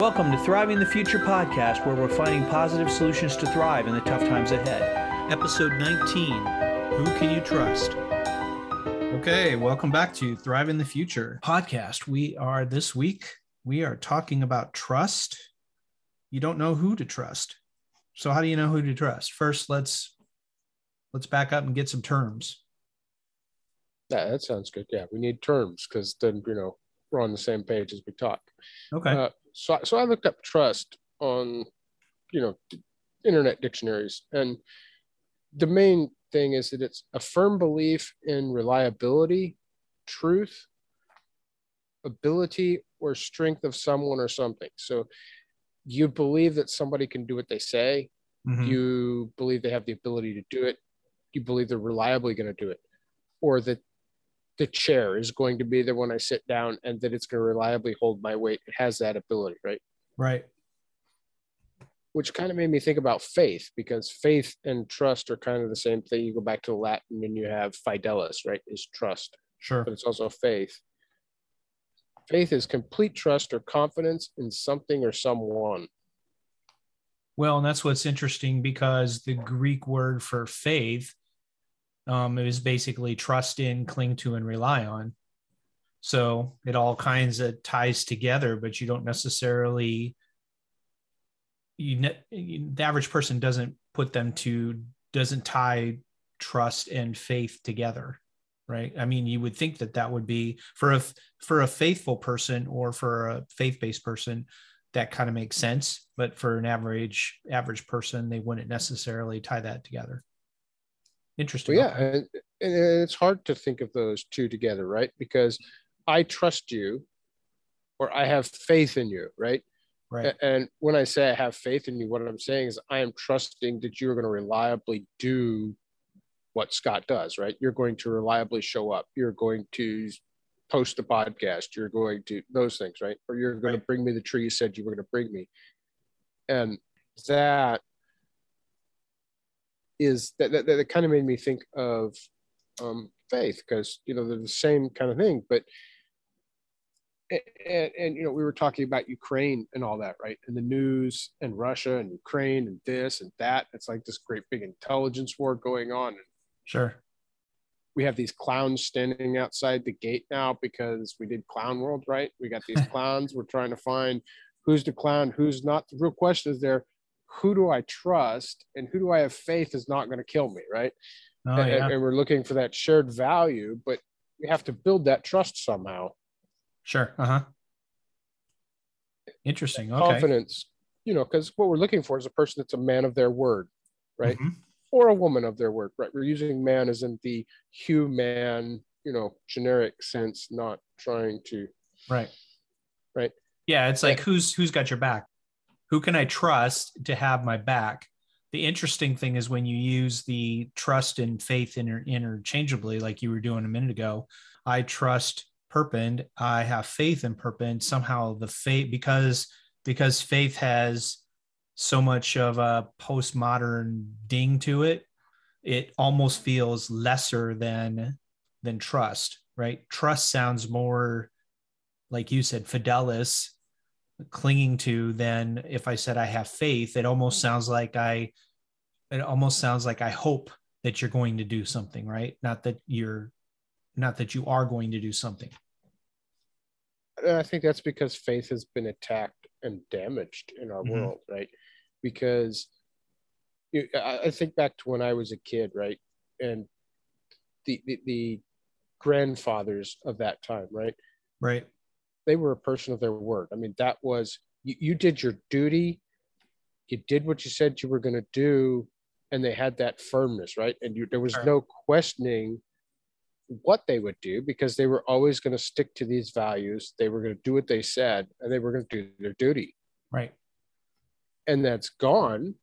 Welcome to Thriving the Future podcast, where we're finding positive solutions to thrive in the tough times ahead. Episode 19 Who Can You Trust? Okay, welcome back to Thriving the Future podcast. We are this week, we are talking about trust. You don't know who to trust. So how do you know who to trust? First, let's let's back up and get some terms. Yeah, that sounds good. Yeah, we need terms because then you know we're on the same page as we talk. Okay. Uh, so, so I looked up trust on, you know, internet dictionaries, and the main thing is that it's a firm belief in reliability, truth, ability, or strength of someone or something. So, you believe that somebody can do what they say. Mhm. You believe they have the ability to do it. You believe they're reliably going to do it, or that the chair is going to be there when I sit down and that it's going to reliably hold my weight. It has that ability, right? Right. Which kind of made me think about faith because faith and trust are kind of the same thing. You go back to Latin and you have fidelis, right? Is trust, Sure. but it's also faith. Faith is complete trust or confidence in something or someone. Well, and that's what's interesting because the Greek word for faith um, is basically trust in, cling to, and rely on. So it all kinds of ties together, but you don't necessarily. You, ne- the average person doesn't put them to doesn't tie trust and faith together, right? I mean, you would think that that would be for a for a faithful person or for a faith based person that kind of makes sense but for an average average person they wouldn't necessarily tie that together interesting Well, yeah, and, and it's hard to think of those two together, right? Because I trust you or I have faith in you, right? right And when I say I have faith in you, what I'm saying is I am trusting that you're going to reliably do what Scott does, right? You're going to reliably show up. You're going to post a podcast. You're going to those things, right? Or you're going Right. to bring me the tree you said you were going to bring me. And that is that that, that kind of made me think of um, faith because you know they're the same kind of thing, but and, and you know we were talking about Ukraine and all that, right? And the news and Russia and Ukraine and this and that. It's like this great big intelligence war going on. Sure we have these clowns standing outside the gate now because we did Clown World, right? We got these clowns. We're trying to find who's the clown, who's not. The real question is there. Who do I trust and who do I have faith is not going to kill me, right? oh and, yeah and we're looking for that shared value, but we have to build that trust somehow. sure uh-huh interesting okay Confidence, you know, because what we're looking for is a person that's a man of their word, right? Mhm. Or a woman of their word, right? We're using man as in the human, you know, generic sense, not trying to, right right? yeah it's like who's who's got your back who can i trust to have my back? The interesting thing is when you use the trust and faith inter- interchangeably like you were doing a minute ago i trust perpend. I have faith in perpend. Somehow the faith because because faith has so much of a postmodern ding to it it almost feels lesser than than trust right? Trust sounds more like you said fidelis clinging to than if i said i have faith it almost sounds like i it almost sounds like i hope that you're going to do something right not that you're not that you are going to do something I think that's because faith has been attacked and damaged in our Mhm. world, right? Because you, I, I think back to when I was a kid, right? And the, the, the grandfathers of that time, right? right They were a person of their word. I mean, that was, you, you did your duty, you did what you said you were going to do, and they had that firmness, right? And you, there was no questioning what they would do because they were always going to stick to these values. They were going to do what they said and they were going to do their duty. right And that's gone.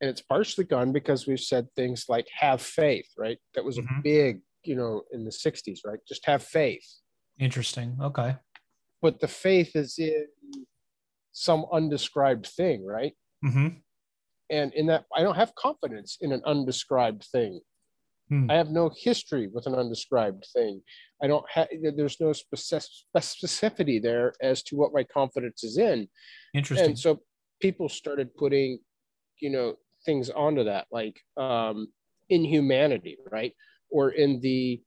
And it's partially gone because we've said things like have faith, right? That was Mhm. a big, you know, in the 60s, right? Just have faith. Interesting okay But the faith is in some undescribed thing, right? hmm And in that, I don't have confidence in an undescribed thing. Hmm. I have no history with an undescribed thing. I don't have, there's no specificity there as to what my confidence is in. Interesting. And so people started putting, you know, things onto that, like um, inhumanity, right? Or in the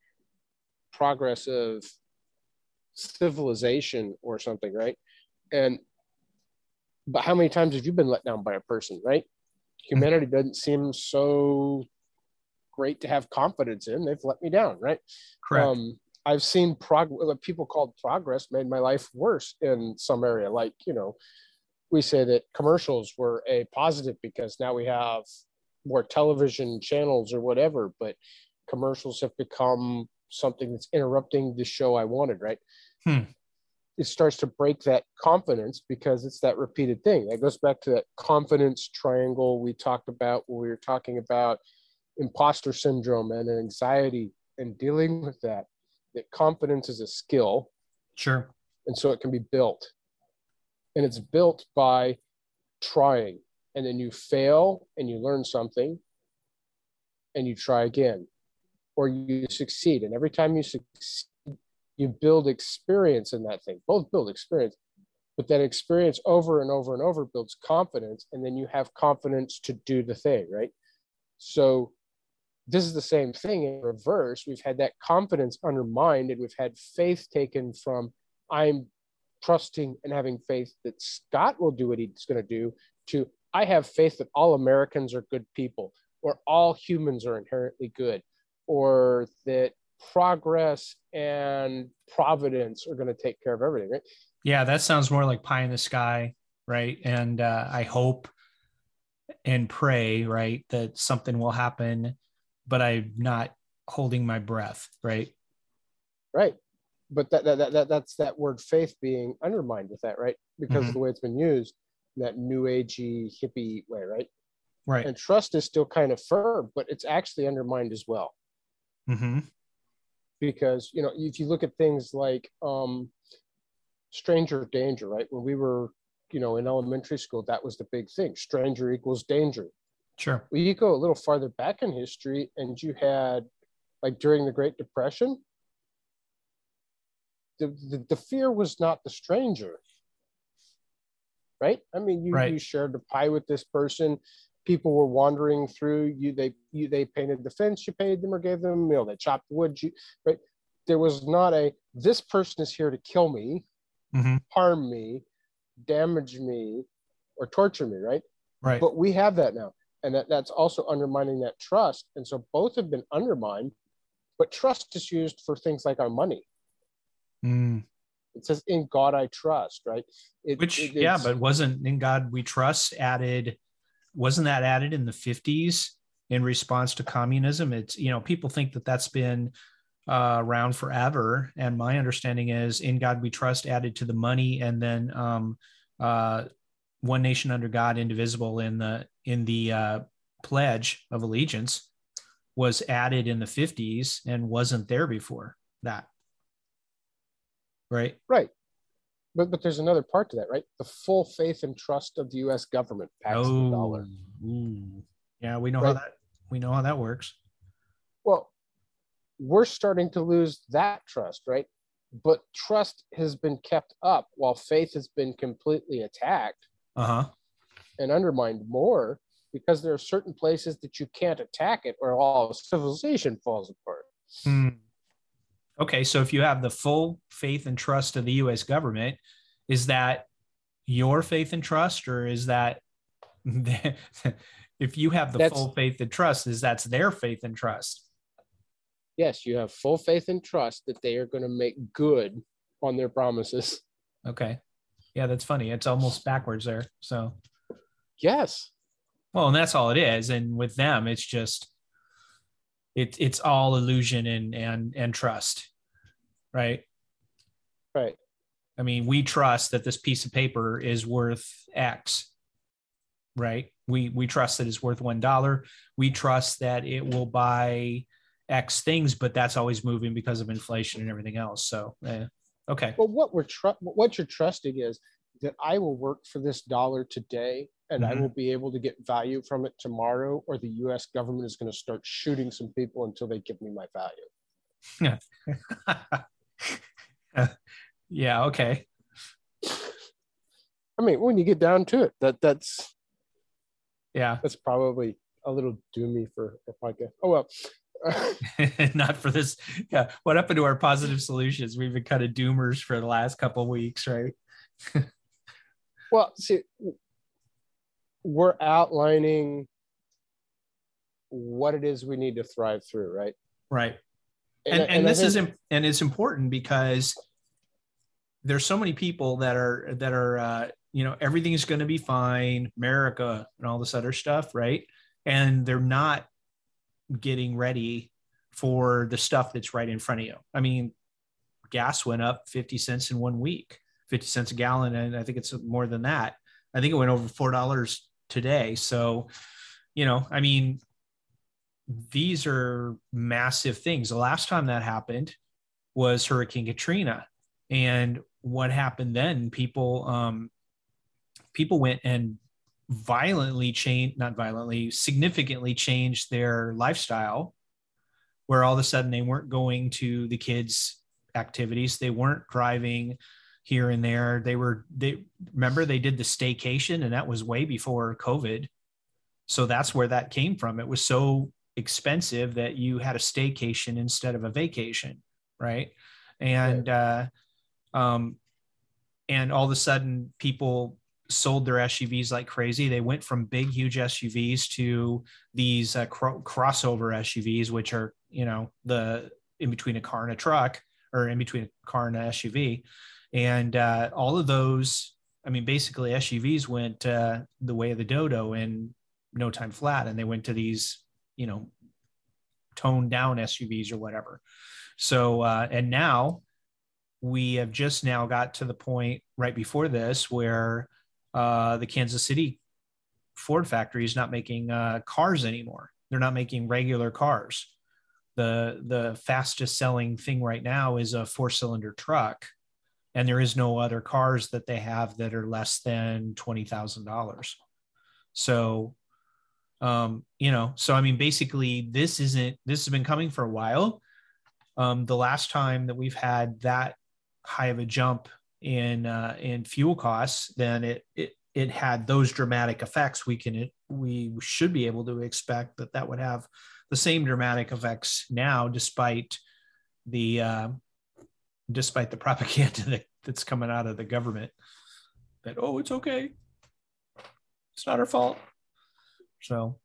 progress of civilization or something, right? And but how many times have you been let down by a person, right? Humanity doesn't seem so great to have confidence in. They've let me down, right? Correct. Um, I've seen prog- what people called progress made my life worse in some area. Like, you know, we say that commercials were a positive because now we have more television channels or whatever, but commercials have become something that's interrupting the show I wanted, right? Hmm. It starts to break that confidence because it's that repeated thing. That goes back to that confidence triangle we talked about when we were talking about imposter syndrome and anxiety and dealing with that. That confidence is a skill. Sure. And so it can be built. And it's built by trying. And then you fail and you learn something and you try again or you succeed. And every time you succeed, you build experience in that thing. Both build experience, but that experience over and over and over builds confidence. And then you have confidence to do the thing, right? So this is the same thing in reverse. We've had that confidence undermined and we've had faith taken from I'm trusting and having faith that Scott will do what he's going to do to I have faith that all Americans are good people or all humans are inherently good or that progress and providence are going to take care of everything, right? Yeah, that sounds more like pie in the sky, right? And uh, I hope and pray, right, that something will happen, but I'm not holding my breath, right? Right. But that, that, that, that's that word faith being undermined with that, right? Because mm-hmm. of the way it's been used, that new agey hippie way, right? Right. And trust is still kind of firm, but it's actually undermined as well. Mm-hmm. Because you know, if you look at things like um, stranger danger, right? When we were, you know, in elementary school, that was the big thing. Stranger equals danger. Sure. Well, you go a little farther back in history, and you had, like during the Great Depression, the, the, the fear was not the stranger right? I mean, you, right. you shared a pie with this person people were wandering through you they you they painted the fence you paid them or gave them a meal they chopped wood you right? There was not a this person is here to kill me mm-hmm. harm me damage me or torture me right? Right. But we have that now and that, that's also undermining that trust and so both have been undermined but trust is used for things like our money. Mm. it says in god i trust right? It, which it, yeah but wasn't in god we trust added wasn't that added in the 50s in response to communism? It's, you know, people think that that's been uh, around forever. And my understanding is in God we trust added to the money and then um, uh, one nation under God, indivisible in the, in the uh, pledge of allegiance was added in the 50s and wasn't there before that. Right. Right but but there's another part to that, right? The full faith and trust of the U.S. government backs oh, the dollar. Ooh. Yeah, we know right? how that we know how that works. Well, we're starting to lose that trust, right? But trust has been kept up while faith has been completely attacked uh-huh. and undermined more because there are certain places that you can't attack it or all civilization falls apart. Hmm. Okay, so if you have the full faith and trust of the US government, is that your faith and trust, or is that if you have the that's, full faith and trust, is that's their faith and trust? Yes, you have full faith and trust that they are going to make good on their promises. Okay. Yeah, that's funny. It's almost backwards there. So, yes. Well, and that's all it is. And with them, it's just it, it's all illusion and and and trust right? Right. I mean we trust that this piece of paper is worth x right? We we trust that it's worth one dollar. We trust that it will buy x things but that's always moving because of inflation and everything else. So eh, okay. Well what we're tr- what you're trusting is that i will work for this dollar today and I Mhm. will be able to get value from it tomorrow, or the US government is going to start shooting some people until they give me my value. yeah. Yeah, okay. I mean, when you get down to it, that that's Yeah. that's probably a little doomy for a podcast. Oh well. Not for this. Yeah. What happened to our positive solutions? We've been kind of doomers for the last couple of weeks, right? well, see, we're outlining what it is we need to thrive through, right? Right. And, and, I this is think- im- and it's important because there's so many people that are that are uh, you know everything is going to be fine, America and all this other stuff, right? And they're not getting ready for the stuff that's right in front of you. I mean, gas went up 50 cents in one week, 50 cents a gallon, and I think it's more than that. I think it went over four dollars today. So, you know, I mean, these are massive things. The last time that happened was Hurricane Katrina, and what happened then? People, um, people went and violently changed, not violently, significantly changed their lifestyle, where all of a sudden they weren't going to the kids' activities, they weren't driving here and there. They were they remember they did the staycation, and that was way before COVID. So that's where that came from. It was so expensive that you had a staycation instead of a vacation, right? And uh, um, and all of a sudden people sold their SUVs like crazy. They went from big, huge SUVs to these uh, cro- crossover SUVs, which are you know the in between a car and a truck, or in between a car and an SUV, and uh, all of those. I mean, basically, SUVs went uh, the way of the dodo in no time flat, and they went to these you know toned down SUVs or whatever. So uh, and now we have just now got to the point right before this where uh, the Kansas City Ford factory is not making uh, cars anymore. They're not making regular cars. The the fastest selling thing right now is a four cylinder truck, and there is no other cars that they have that are less than twenty thousand dollars. So, um, you know, so I mean, basically, this isn't this has been coming for a while. Um, the last time that we've had that high of a jump in uh, in fuel costs, then it it it had those dramatic effects. We can it, we should be able to expect that that would have the same dramatic effects now, despite the uh, despite the propaganda that, that's coming out of the government that oh it's okay, it's not our fault. So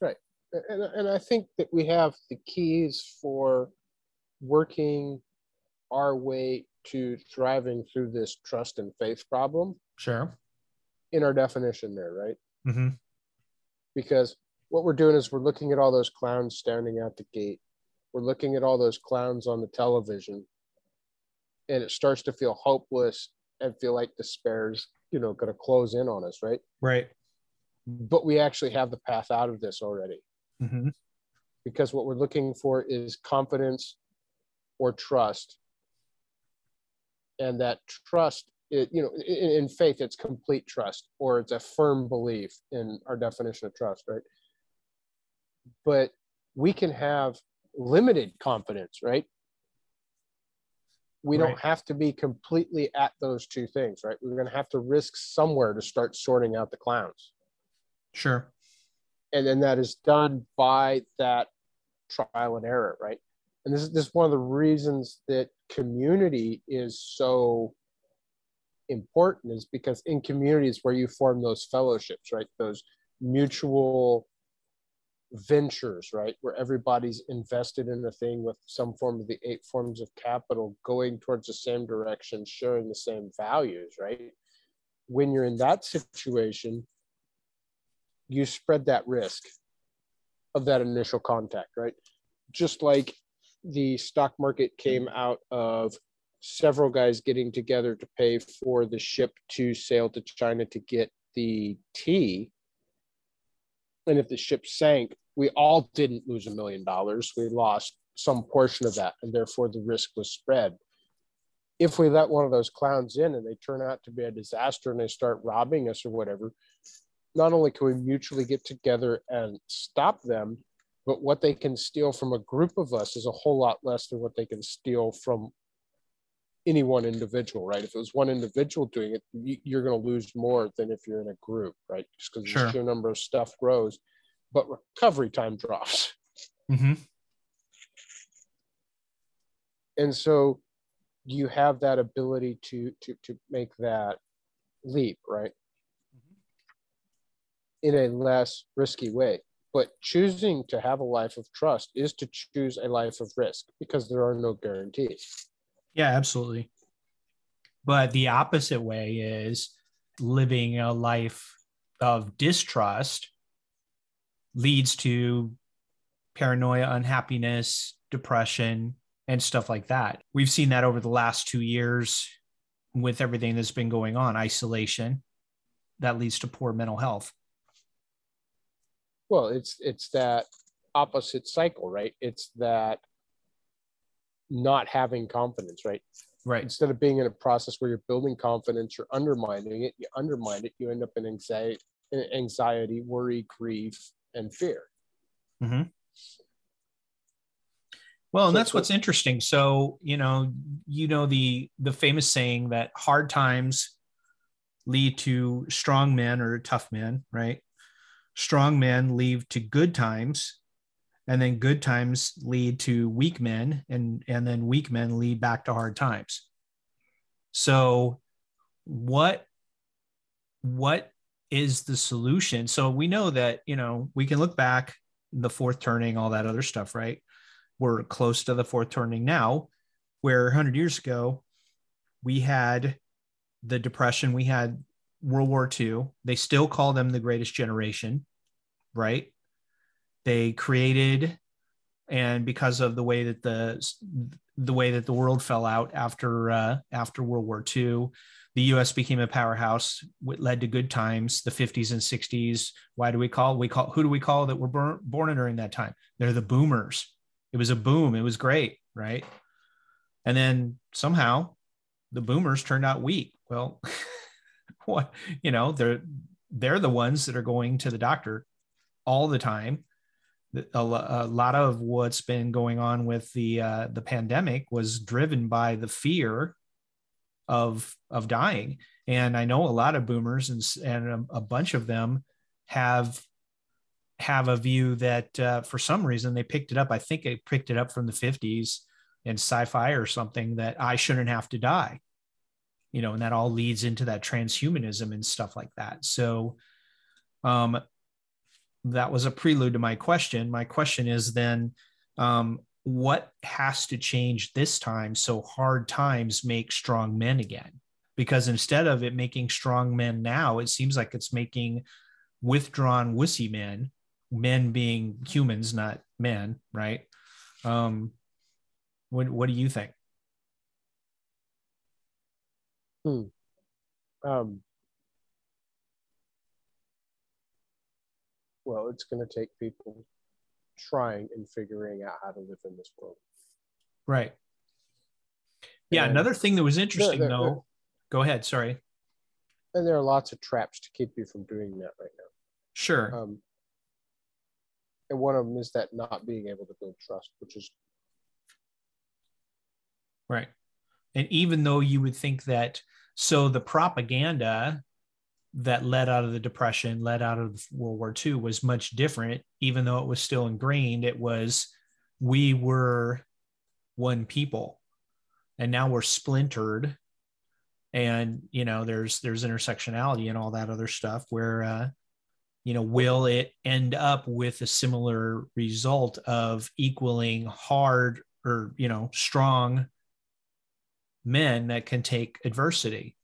right and, and I think that we have the keys for working our way to thriving through this trust and faith problem sure. in our definition there, right? Mm-hmm. Because what we're doing is we're looking at all those clowns standing out the gate. We're looking at all those clowns on the television, and it starts to feel hopeless and feel like despair's, you know, going to close in on us, right? Right. But we actually have the path out of this already. Mm-hmm. because what we're looking for is confidence or trust and that trust it, you know in, in, faith it's complete trust or it's a firm belief in our definition of trust right but we can have limited confidence right we Right. don't have to be completely at those two things right we're going to have to risk somewhere to start sorting out the clowns Sure. and then that is done by that trial and error right and this is this is one of the reasons that community is so important is because in communities where you form those fellowships right those mutual ventures right where everybody's invested in a thing with some form of the eight forms of capital going towards the same direction sharing the same values right when you're in that situation you spread that risk of that initial contact, right? Just like the stock market came out of several guys getting together to pay for the ship to sail to China to get the tea. And if the ship sank, we all didn't lose a million dollars. We lost some portion of that, and therefore the risk was spread. if we let one of those clowns in and they turn out to be a disaster and they start robbing us or whatever, not only can we mutually get together and stop them, but what they can steal from a group of us is a whole lot less than what they can steal from any one individual, right? If it was one individual doing it, you're going to lose more than if you're in a group, right? Just because sure. the sheer number of stuff grows, but recovery time drops. Mm-hmm. And so you have that ability to to to make that leap, right? Mm-hmm. In a less risky way. But choosing to have a life of trust is to choose a life of risk because there are no guarantees. Yeah, absolutely. But the opposite way is living a life of distrust leads to paranoia, unhappiness, depression, and stuff like that. We've seen that over the last two years with everything that's been going on, isolation that leads to poor mental health. Well, it's it's that opposite cycle, right? It's that not having confidence, right? Right. Instead of being in a process where you're building confidence, you're undermining it. You undermine it. You end up in anxiety, anxiety, worry, grief, and fear. Mm-hmm. Well, and that's what's interesting. So, you know, you know the the famous saying that hard times lead to strong men or tough men, right? Strong men lead to good times, and then good times lead to weak men, and and then weak men lead back to hard times. So, what what is the solution? So we know that you know we can look back the fourth turning, all that other stuff, right? we're close to the fourth turning now, where 100 years ago, we had the Depression, we had World War II. They still call them the greatest generation, right? They created, and because of the way that the the way that the world fell out after uh, after World War II, the U.S. became a powerhouse. It led to good times. The 50s and 60s. Why do we call we call who do we call that were born, born during that time? They're the boomers it was a boom. It was great, right? And then somehow the boomers turned out weak. Well, what you know, they're they're the ones that are going to the doctor all the time. A, lot of what's been going on with the uh, the pandemic was driven by the fear of of dying. And I know a lot of boomers and and a, bunch of them have have a view that uh, for some reason they picked it up. I think they picked it up from the 50s in sci-fi or something that I shouldn't have to die. You know, and that all leads into that transhumanism and stuff like that. So um that was a prelude to my question. My question is then um what has to change this time so hard times make strong men again? Because instead of it making strong men now, it seems like it's making withdrawn wussy men men being humans, not men, right? Um, what what do you think? Hmm. Um, well, it's going to take people trying and figuring out how to live in this world. Right. Yeah. And another thing that was interesting, there, there, though. There, go ahead. Sorry. And there are lots of traps to keep you from doing that right now. Sure. Um, and one of them is that not being able to build trust which is right and even though you would think that so the propaganda that led out of the depression led out of world war ii was much different. Even though it was still ingrained it was we were one people. And now we're splintered. And you know there's there's intersectionality and all that other stuff where uh you know, will it end up with a similar result of equaling hard or, you know, strong men that can take adversity?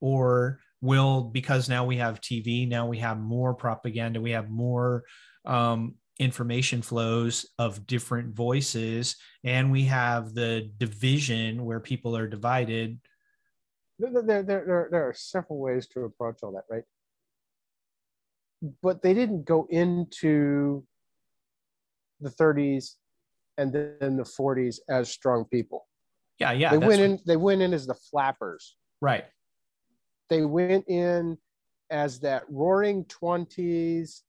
Or will, because now we have TV, now we have more propaganda, we have more um, information flows of different voices, and we have the division where people are divided. There, there, there, there are several ways to approach all that, right? but they didn't go into the 30s and then the 40s as strong people. Yeah, yeah. they went what- in. They went in as the flappers. right. They went in as that Roaring Twenties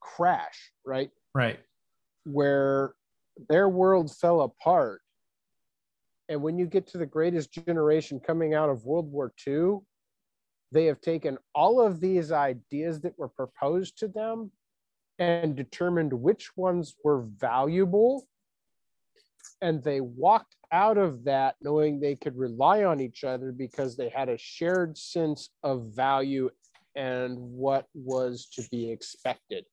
crash, right? Right. where their world fell apart. And when you get to the greatest generation coming out of World War II, they have taken all of these ideas that were proposed to them and determined which ones were valuable. And they walked out of that knowing they could rely on each other because they had a shared sense of value and what was to be expected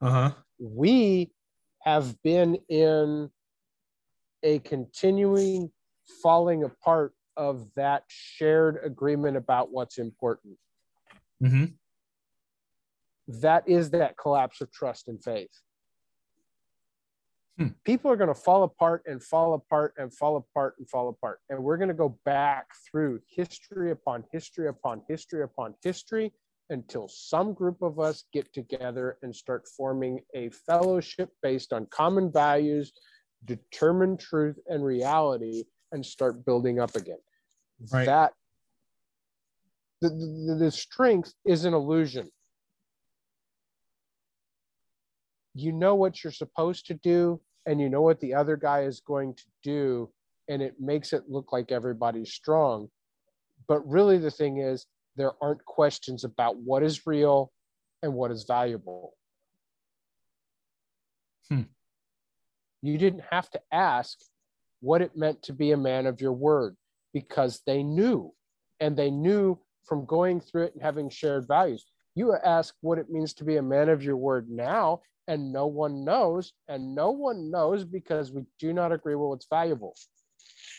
Uh huh. we have been in a continuing falling apart of that shared agreement about what's important. hmm That is that collapse of trust and faith. Hmm. People are going to fall apart and fall apart and fall apart and fall apart. And we're going to go back through history upon history upon history upon history until some group of us get together and start forming a fellowship based on common values, determined truth and reality, and start building up again. Right. That the, the, the strength is an illusion. You know what you're supposed to do, and you know what the other guy is going to do, and it makes it look like everybody's strong. But really, the thing is, there aren't questions about what is real and what is valuable. Hmm. You didn't have to ask what it meant to be a man of your word because they knew, and they knew from going through it and having shared values. You ask what it means to be a man of your word now, and no one knows, and no one knows because we do not agree with what's valuable.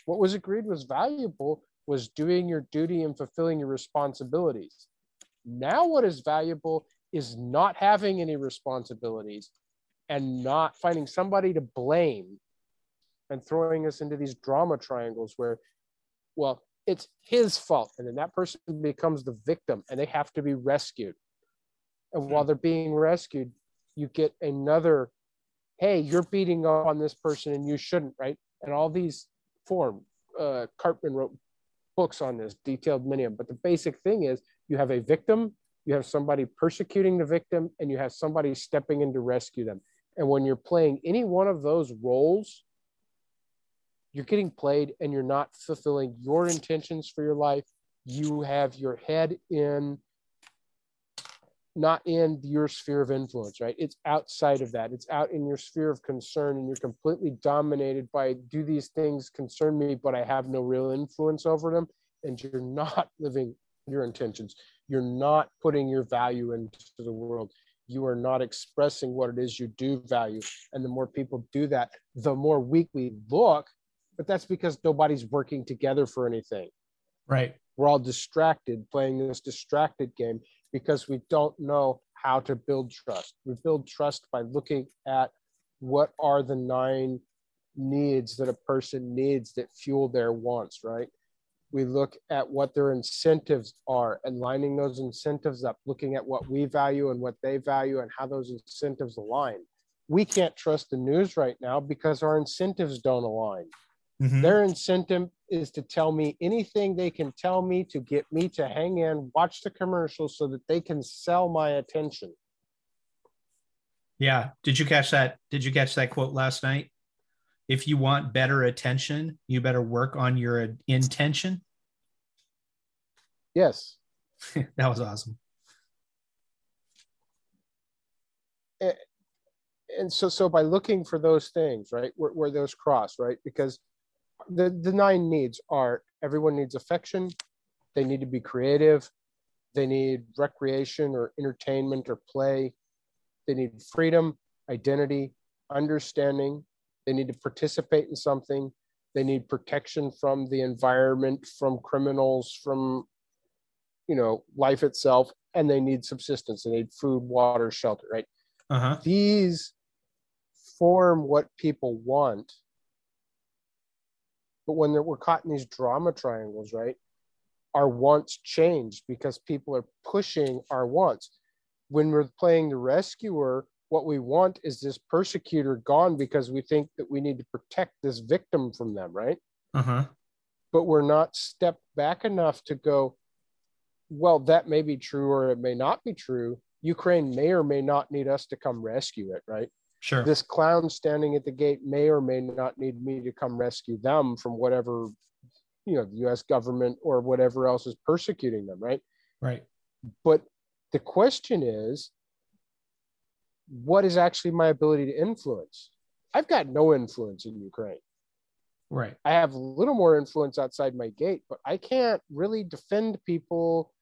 What was agreed was valuable was doing your duty and fulfilling your responsibilities. Now, what is valuable is not having any responsibilities and not finding somebody to blame and throwing us into these drama triangles where, well, it's his fault. And then that person becomes the victim and they have to be rescued. And while they're being rescued, you get another, hey, you're beating up on this person and you shouldn't, right? And all these form. Uh, Karpman wrote books on this, detailed many of them. But the basic thing is you have a victim, you have somebody persecuting the victim, and you have somebody stepping in to rescue them. And when you're playing any one of those roles, you're getting played and you're not fulfilling your intentions for your life. You have your head in not in your sphere of influence, right? It's outside of that. It's out in your sphere of concern, and you're completely dominated by do these things concern me, but I have no real influence over them. And you're not living your intentions. You're not putting your value into the world. You are not expressing what it is you do value. And the more people do that, the more weak we look. But that's because nobody's working together for anything Right. we're all distracted playing this distracted game because we don't know how to build trust. We build trust by looking at what are the nine needs that a person needs that fuel their wants, right? We look at what their incentives are and lining those incentives up, looking at what we value and what they value and how those incentives align. We can't trust the news right now because our incentives don't align. Mhm. Their incentive is to tell me anything they can tell me to get me to hang in, watch the commercials so that they can sell my attention. Yeah. Did you catch that? Did you catch that quote last night? If you want better attention, you better work on your intention. Yes. that was awesome. And so so by looking for those things, right, where, where those cross, right? Because the, the nine needs are everyone needs affection, they need to be creative, they need recreation or entertainment or play, they need freedom, identity, understanding, they need to participate in something, they need protection from the environment, from criminals, from you know, life itself, and they need subsistence, they need food, water, shelter, right? Uh huh. these form what people want. But when we're caught in these drama triangles, right? Our wants change because people are pushing our wants. When we're playing the rescuer, what we want is this persecutor gone because we think that we need to protect this victim from them, right? Uh-huh. But we're not stepped back enough to go, well, that may be true or it may not be true. Ukraine may or may not need us to come rescue it, right? Sure. This clown standing at the gate may or may not need me to come rescue them from whatever, you know, the US government or whatever else is persecuting them, right? right. But the question is, what is actually my ability to influence? I've got no influence in Ukraine. Right. I have a little more influence outside my gate, but I can't really defend people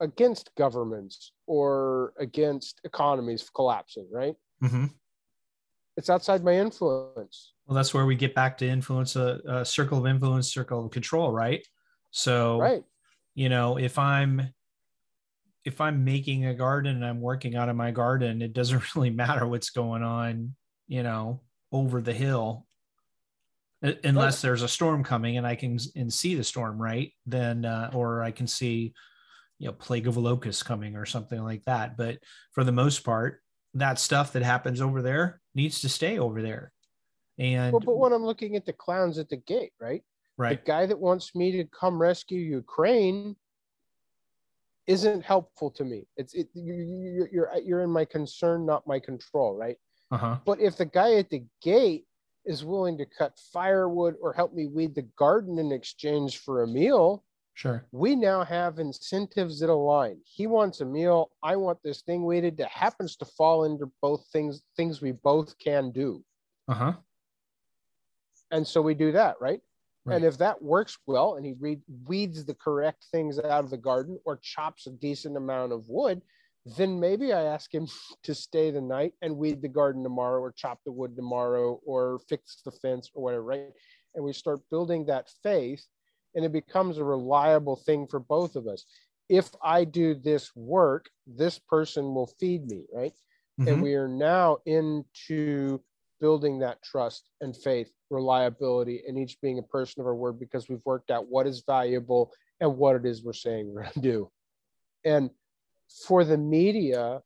against governments or against economies collapsing, right? Mm-hmm. It's outside my influence. Well, that's where we get back to influence a, a circle of influence, circle of control, right? So, Right. you know, if I'm if I'm making a garden and I'm working out of my garden, it doesn't really matter what's going on, you know, over the hill. Uh, Unless there's a storm coming and I can and see the storm, right? Then, uh, or I can see, you know, plague of locusts coming or something like that. But for the most part, that stuff that happens over there needs to stay over there. And Well, but when I'm looking at the clowns at the gate, right? right, The guy that wants me to come rescue Ukraine isn't helpful to me. It's it, you, you, you're you're in my concern, not my control, right? uh huh, But if the guy at the gate is willing to cut firewood or help me weed the garden in exchange for a meal, sure, we now have incentives that align. He wants a meal. I want this thing weeded that happens to fall into both things, things we both can do. uh huh, And so we do that, right? Right. And if that works well and he re- weeds the correct things out of the garden or chops a decent amount of wood, then maybe I ask him to stay the night and weed the garden tomorrow or chop the wood tomorrow or fix the fence or whatever, right? And we start building that faith and it becomes a reliable thing for both of us. If I do this work, this person will feed me, right? Mhm. and we are now into building that trust and faith reliability and each being a person of our word because we've worked out what is valuable and what it is we're saying we're going to do and for the media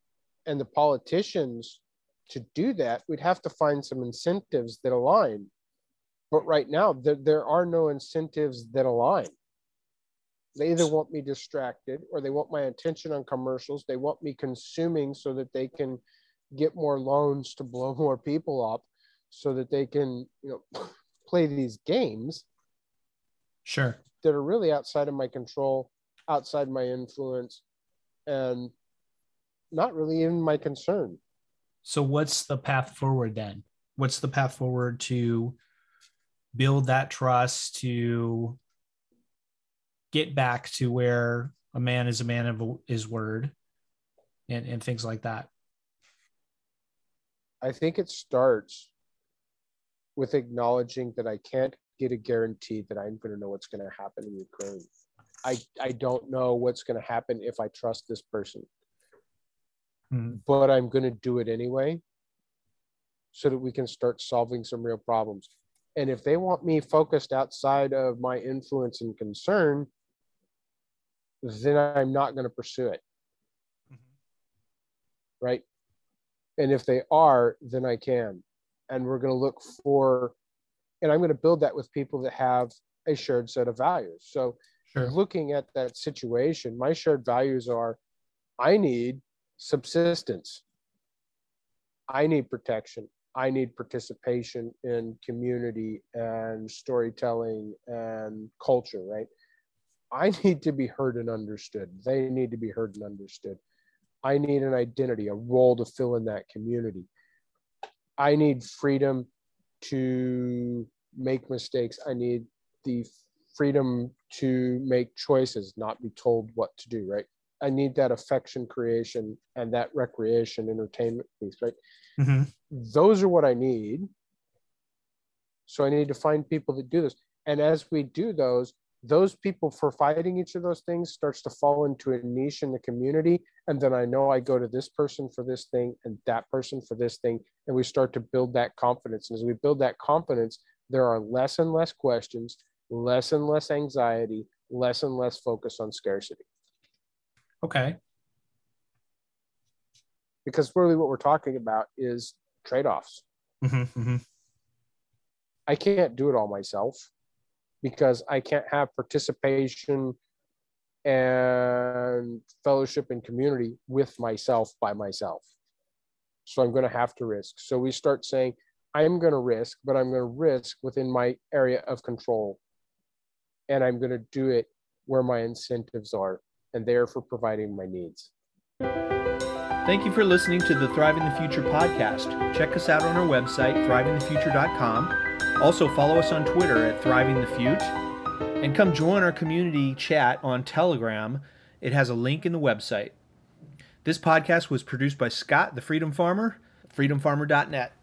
and the politicians to do that we'd have to find some incentives that align but right now there, there are no incentives that align they either want me distracted or they want my attention on commercials they want me consuming so that they can get more loans to blow more people up so that they can you know play these games sure. that are really outside of my control outside my influence and not really even my concern So, what's the path forward then? What's the path forward to build that trust, to get back to where a man is a man of his word and, and things like that? i think it starts with acknowledging that i can't get a guarantee that i'm going to know what's going to happen in ukraine i i don't know what's going to happen if i trust this person Mhm. but I'm going to do it anyway so that we can start solving some real problems. And if they want me focused outside of my influence and concern, then I'm not going to pursue it. Mm-hmm. Right. And if they are, then I can. And we're going to look for, and I'm going to build that with people that have a shared set of values. So Sure. looking at that situation, my shared values are I need subsistence. I need protection. I need participation in community and storytelling and culture, right? I need to be heard and understood. They need to be heard and understood. I need an identity, a role to fill in that community. I need freedom to make mistakes. I need the freedom to make choices, not be told what to do, right? I need that affection creation and that recreation entertainment piece, right? Mhm. Those are what I need. So I need to find people that do this. And as we do those, those people for fighting each of those things starts to fall into a niche in the community. And then I know I go to this person for this thing and that person for this thing. And we start to build that confidence. And as we build that confidence, there are less and less questions, less and less anxiety, less and less focus on scarcity. Okay. because really what we're talking about is trade-offs. Mm-hmm, mm-hmm. i can't do it all myself because i can't have participation and fellowship and community with myself by myself. So i'm going to have to risk. So we start saying i'm going to risk but i'm going to risk within my area of control. And i'm going to do it where my incentives are and they are therefore providing my needs Thank you for listening to the Thriving the Future podcast. Check us out on our website, thrivingthefuture.com. Also, follow us on Twitter at Thriving the Fute. And come join our community chat on Telegram. It has a link in the website. This podcast was produced by Scott, the Freedom Farmer, freedomfarmer.net.